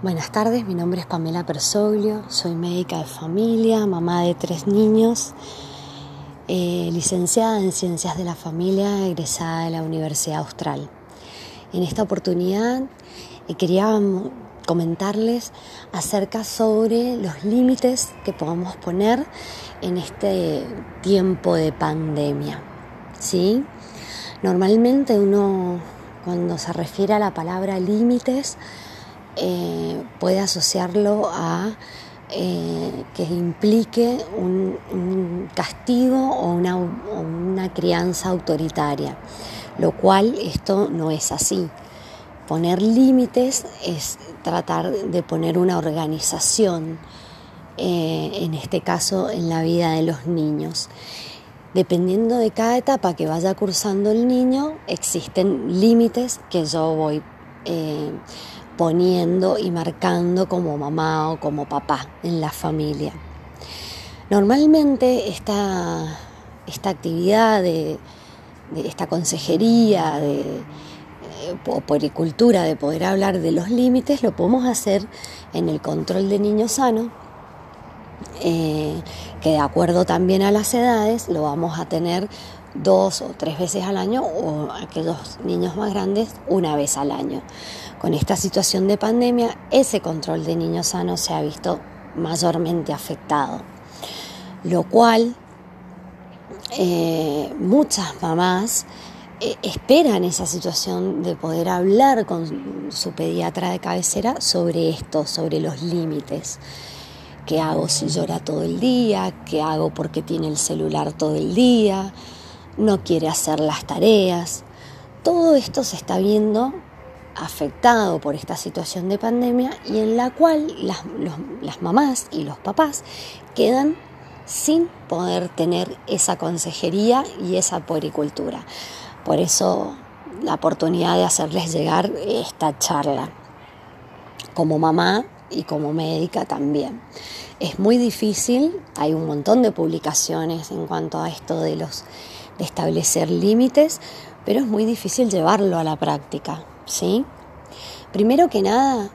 Buenas tardes, mi nombre es Pamela Persoglio, soy médica de familia, mamá de tres niños, eh, licenciada en Ciencias de la Familia, egresada de la Universidad Austral. En esta oportunidad eh, quería comentarles acerca sobre los límites que podemos poner en este tiempo de pandemia. ¿sí? Normalmente uno cuando se refiere a la palabra límites, eh, puede asociarlo a eh, que implique un, castigo o una, una, crianza autoritaria, lo cual esto no es así. Poner límites es tratar de poner una organización, eh, en este caso en la vida de los niños. Dependiendo de cada etapa que vaya cursando el niño, existen límites que yo voy poniendo y marcando como mamá o como papá en la familia. Normalmente esta, esta actividad de, esta consejería, de, eh, o poricultura, de poder hablar de los límites, lo podemos hacer en el control de niños sanos, eh, que de acuerdo también a las edades lo vamos a tener dos o tres veces al año o aquellos niños más grandes una vez al año. Con esta situación de pandemia, ese control de niños sanos se ha visto mayormente afectado, lo cual eh, muchas mamás eh, esperan esa situación de poder hablar con su pediatra de cabecera sobre esto, sobre los límites. ¿Qué hago si llora todo el día? ¿Qué hago porque tiene el celular todo el día? ¿No quiere hacer las tareas? Todo esto se está viendo afectado por esta situación de pandemia y en la cual las, mamás y los papás quedan sin poder tener esa consejería y esa puericultura. Por eso la oportunidad de hacerles llegar esta charla como mamá y como médica también. Es muy difícil, hay un montón de publicaciones en cuanto a esto de los de establecer límites, pero es muy difícil llevarlo a la práctica. ¿sí? Primero que nada,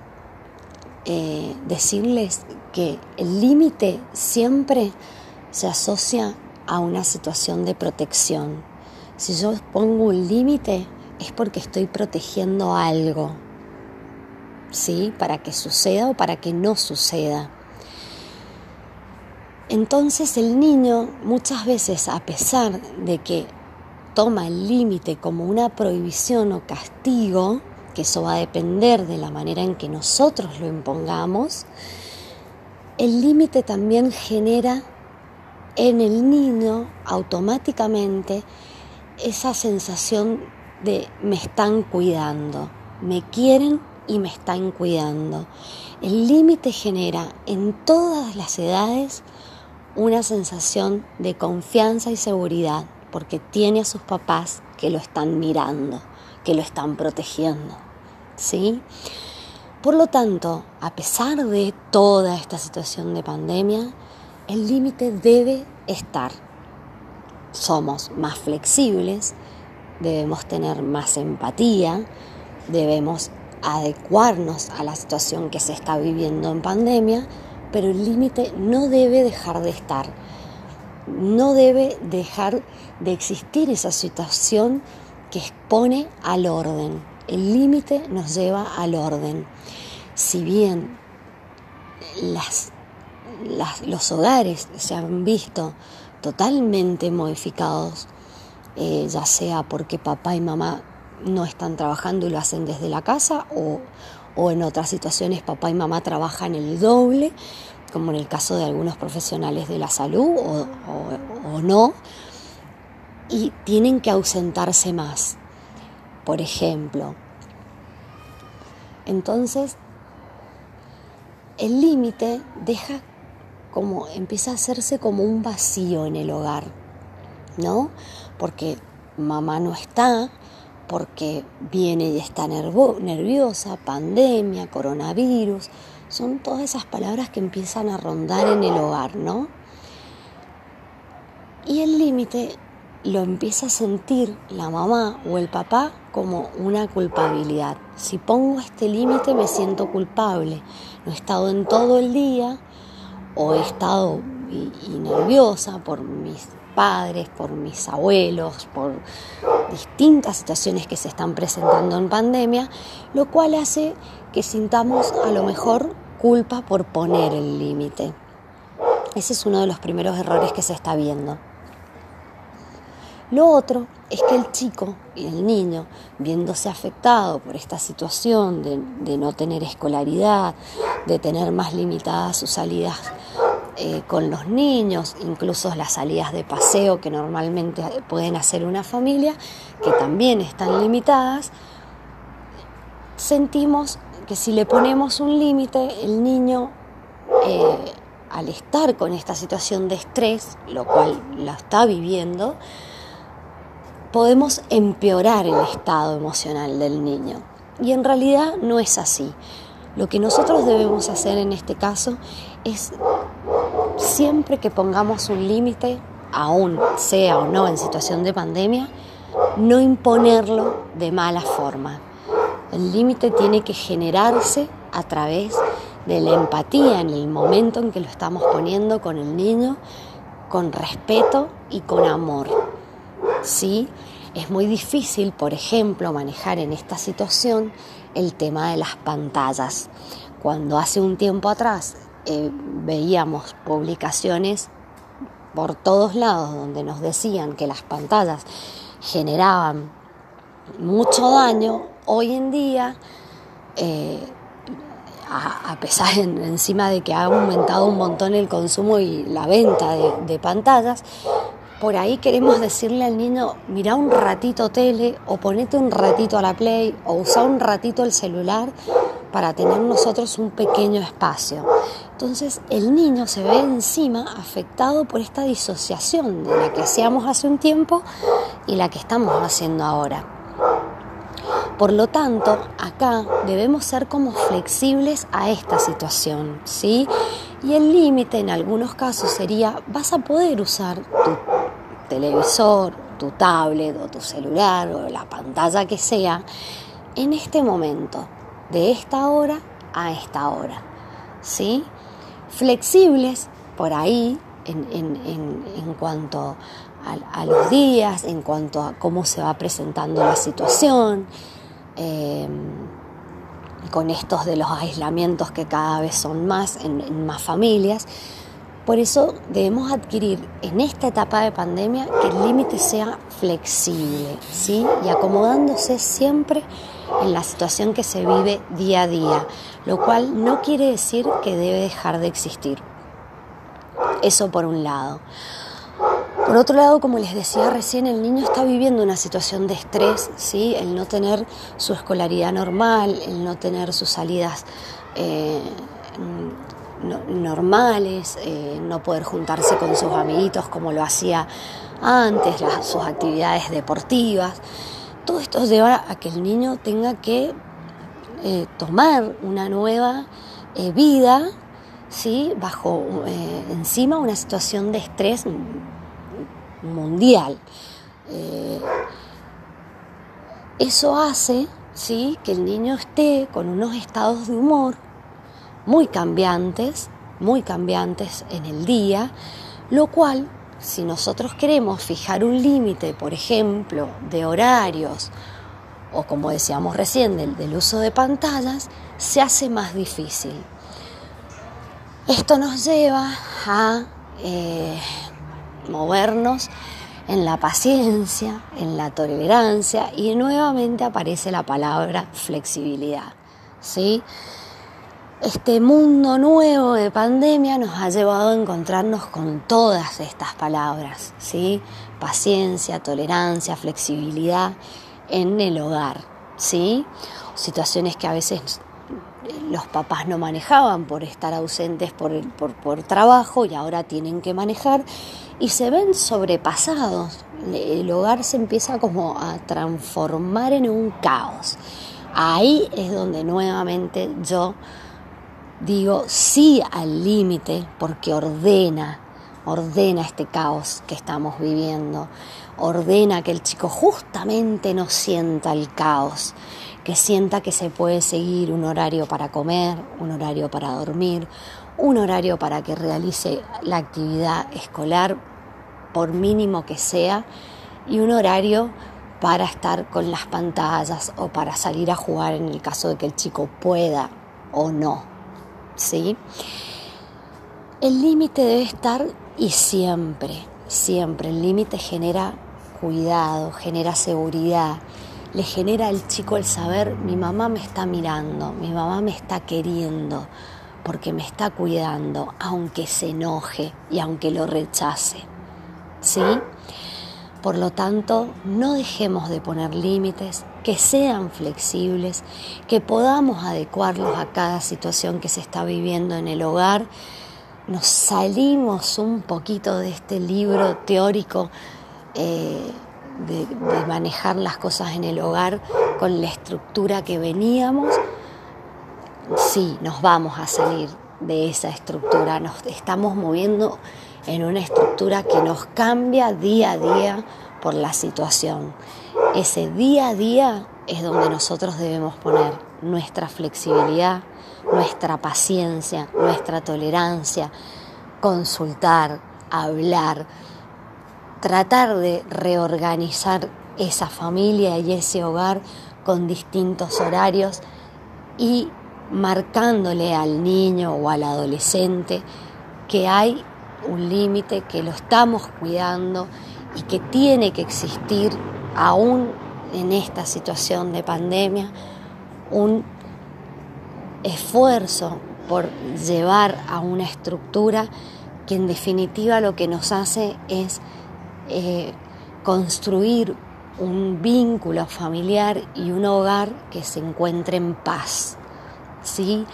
eh, decirles que el límite siempre se asocia a una situación de protección. Si yo pongo un límite es porque estoy protegiendo algo, ¿sí? Para que suceda o para que no suceda. Entonces el niño muchas veces, a pesar de que toma el límite como una prohibición o castigo, que eso va a depender de la manera en que nosotros lo impongamos, el límite también genera en el niño automáticamente esa sensación de me están cuidando, me quieren y me están cuidando. El límite genera en todas las edades una sensación de confianza y seguridad porque tiene a sus papás que lo están mirando, que lo están protegiendo. ¿Sí? Por lo tanto, a pesar de toda esta situación de pandemia, el límite debe estar. Somos más flexibles, debemos tener más empatía, debemos adecuarnos a la situación que se está viviendo en pandemia, pero el límite no debe dejar de estar. No debe dejar de existir esa situación que expone al orden. El límite nos lleva al orden. Si bien los hogares se han visto totalmente modificados, eh, ya sea porque papá y mamá no están trabajando y lo hacen desde la casa o, o en otras situaciones papá y mamá trabajan el doble, como en el caso de algunos profesionales de la salud o, no, y tienen que ausentarse más, por ejemplo. Entonces, el límite deja como, empieza a hacerse como un vacío en el hogar, ¿no? Porque mamá no está, porque viene y está nerviosa, pandemia, coronavirus, son todas esas palabras que empiezan a rondar en el hogar, ¿no? Y el límite lo empieza a sentir la mamá o el papá como una culpabilidad. Si pongo este límite me siento culpable. No he estado en todo el día o he estado y, nerviosa por mis padres, por mis abuelos, por distintas situaciones que se están presentando en pandemia, lo cual hace que sintamos a lo mejor culpa por poner el límite. Ese es uno de los primeros errores que se está viendo. Lo otro es que el chico y el niño, viéndose afectado por esta situación de, no tener escolaridad, de tener más limitadas sus salidas eh, con los niños, incluso las salidas de paseo que normalmente pueden hacer una familia, que también están limitadas, sentimos que si le ponemos un límite, el niño, eh, al estar con esta situación de estrés, lo cual la está viviendo, podemos empeorar el estado emocional del niño. Y en realidad no es así. Lo que nosotros debemos hacer en este caso es siempre que pongamos un límite, aún sea o no en situación de pandemia, no imponerlo de mala forma. El límite tiene que generarse a través de la empatía en el momento en que lo estamos poniendo con el niño, con respeto y con amor. ¿sí? Es muy difícil, por ejemplo, manejar en esta situación el tema de las pantallas. Cuando hace un tiempo atrás eh, veíamos publicaciones por todos lados donde nos decían que las pantallas generaban mucho daño, hoy en día, eh, a, pesar encima de que ha aumentado un montón el consumo y la venta de pantallas, por ahí queremos decirle al niño, mira un ratito tele o ponete un ratito a la play o usa un ratito el celular para tener nosotros un pequeño espacio. Entonces el niño se ve encima afectado por esta disociación de la que hacíamos hace un tiempo y la que estamos haciendo ahora. Por lo tanto, acá debemos ser como flexibles a esta situación, ¿sí? Y el límite en algunos casos sería, vas a poder usar tu televisor, tu tablet o tu celular o la pantalla que sea en este momento, de esta hora a esta hora. ¿Sí? Flexibles por ahí en, cuanto a, los días, en cuanto a cómo se va presentando la situación, em, con estos de los aislamientos que cada vez son más en más familias por eso debemos adquirir en esta etapa de pandemia que el límite sea flexible, ¿sí? Y acomodándose siempre en la situación que se vive día a día, lo cual no quiere decir que debe dejar de existir. Eso por un lado. Por otro lado, como les decía recién, el niño está viviendo una situación de estrés, ¿sí? El no tener su escolaridad normal, el no tener sus salidas eh, normales, eh, no poder juntarse con sus amiguitos como lo hacía antes, sus actividades deportivas. Todo esto lleva a que el niño tenga que eh, tomar una nueva eh, vida, ¿sí? bajo encima una situación de estrés mundial. eso hace ¿sí? que el niño esté con unos estados de humor muy cambiantes, muy cambiantes en el día, lo cual, si nosotros queremos fijar un límite, por ejemplo, de horarios, o como decíamos recién, del, uso de pantallas, se hace más difícil. Esto nos lleva a eh, movernos en la paciencia, en la tolerancia y nuevamente aparece la palabra flexibilidad. ¿sí? Este mundo nuevo de pandemia nos ha llevado a encontrarnos con todas estas palabras, ¿sí? Paciencia, tolerancia, flexibilidad en el hogar, ¿sí? Situaciones que a veces los papás no manejaban por estar ausentes por, por, por trabajo y ahora tienen que manejar y se ven sobrepasados. El hogar se empieza como a transformar en un caos. Ahí es donde nuevamente yo digo sí al límite porque ordena, ordena este caos que estamos viviendo, ordena que el chico justamente no sienta el caos, que sienta que se puede seguir un horario para comer, un horario para dormir, un horario para que realice la actividad escolar, por mínimo que sea, y un horario para estar con las pantallas o para salir a jugar en el caso de que el chico pueda o no. ¿Sí? El límite debe estar y siempre, siempre. El límite genera cuidado, genera seguridad, le genera al chico el saber, mi mamá me está mirando, mi mamá me está queriendo, porque me está cuidando, aunque se enoje y aunque lo rechace. ¿Sí? Por lo tanto, no dejemos de poner límites, que sean flexibles, que podamos adecuarlos a cada situación que se está viviendo en el hogar. Nos salimos un poquito de este libro teórico eh, de, de manejar las cosas en el hogar con la estructura que veníamos. Sí, nos vamos a salir de esa estructura, nos estamos moviendo en una estructura que nos cambia día a día por la situación. Ese día a día es donde nosotros debemos poner nuestra flexibilidad, nuestra paciencia, nuestra tolerancia, consultar, hablar, tratar de reorganizar esa familia y ese hogar con distintos horarios y marcándole al niño o al adolescente que hay un límite, que lo estamos cuidando y que tiene que existir aún en esta situación de pandemia un esfuerzo por llevar a una estructura que en definitiva lo que nos hace es eh, construir un vínculo familiar y un hogar que se encuentre en paz, ¿sí?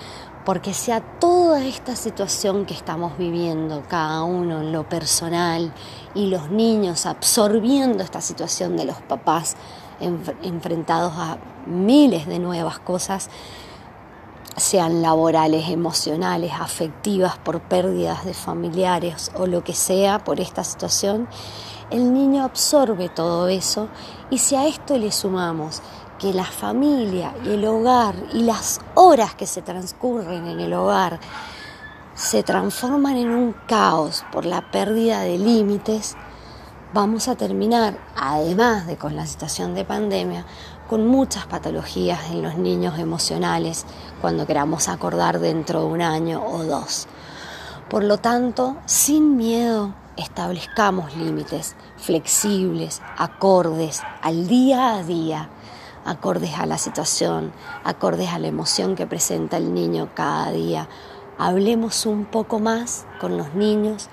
Porque sea toda esta situación que estamos viviendo, cada uno en lo personal y los niños absorbiendo esta situación de los papás enfrentados a miles de nuevas cosas, sean laborales, emocionales, afectivas, por pérdidas de familiares o lo que sea por esta situación, el niño absorbe todo eso y si a esto le sumamos que la familia y el hogar y las horas que se transcurren en el hogar se transforman en un caos por la pérdida de límites, vamos a terminar, además de con la situación de pandemia, con muchas patologías en los niños emocionales cuando queramos acordar dentro de un año o dos. Por lo tanto, sin miedo, establezcamos límites flexibles, acordes al día a día acordes a la situación, acordes a la emoción que presenta el niño cada día. Hablemos un poco más con los niños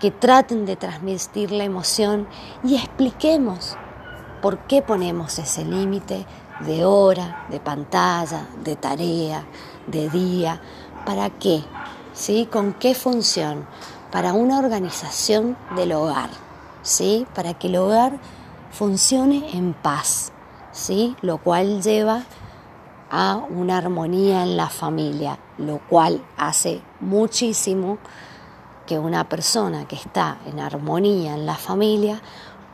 que traten de transmitir la emoción y expliquemos por qué ponemos ese límite de hora, de pantalla, de tarea, de día, para qué, ¿sí? ¿Con qué función? Para una organización del hogar, ¿sí? Para que el hogar funcione en paz. ¿Sí? Lo cual lleva a una armonía en la familia, lo cual hace muchísimo que una persona que está en armonía en la familia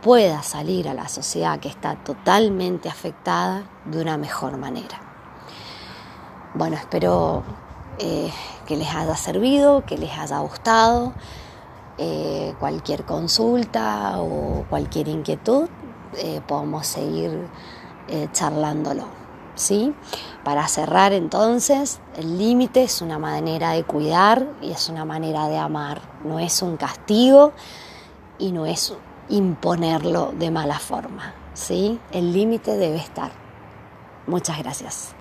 pueda salir a la sociedad que está totalmente afectada de una mejor manera. Bueno, espero eh, que les haya servido, que les haya gustado. Eh, cualquier consulta o cualquier inquietud, eh, podemos seguir eh, charlándolo. ¿sí? Para cerrar entonces, el límite es una manera de cuidar y es una manera de amar, no es un castigo y no es imponerlo de mala forma. ¿sí? El límite debe estar. Muchas gracias.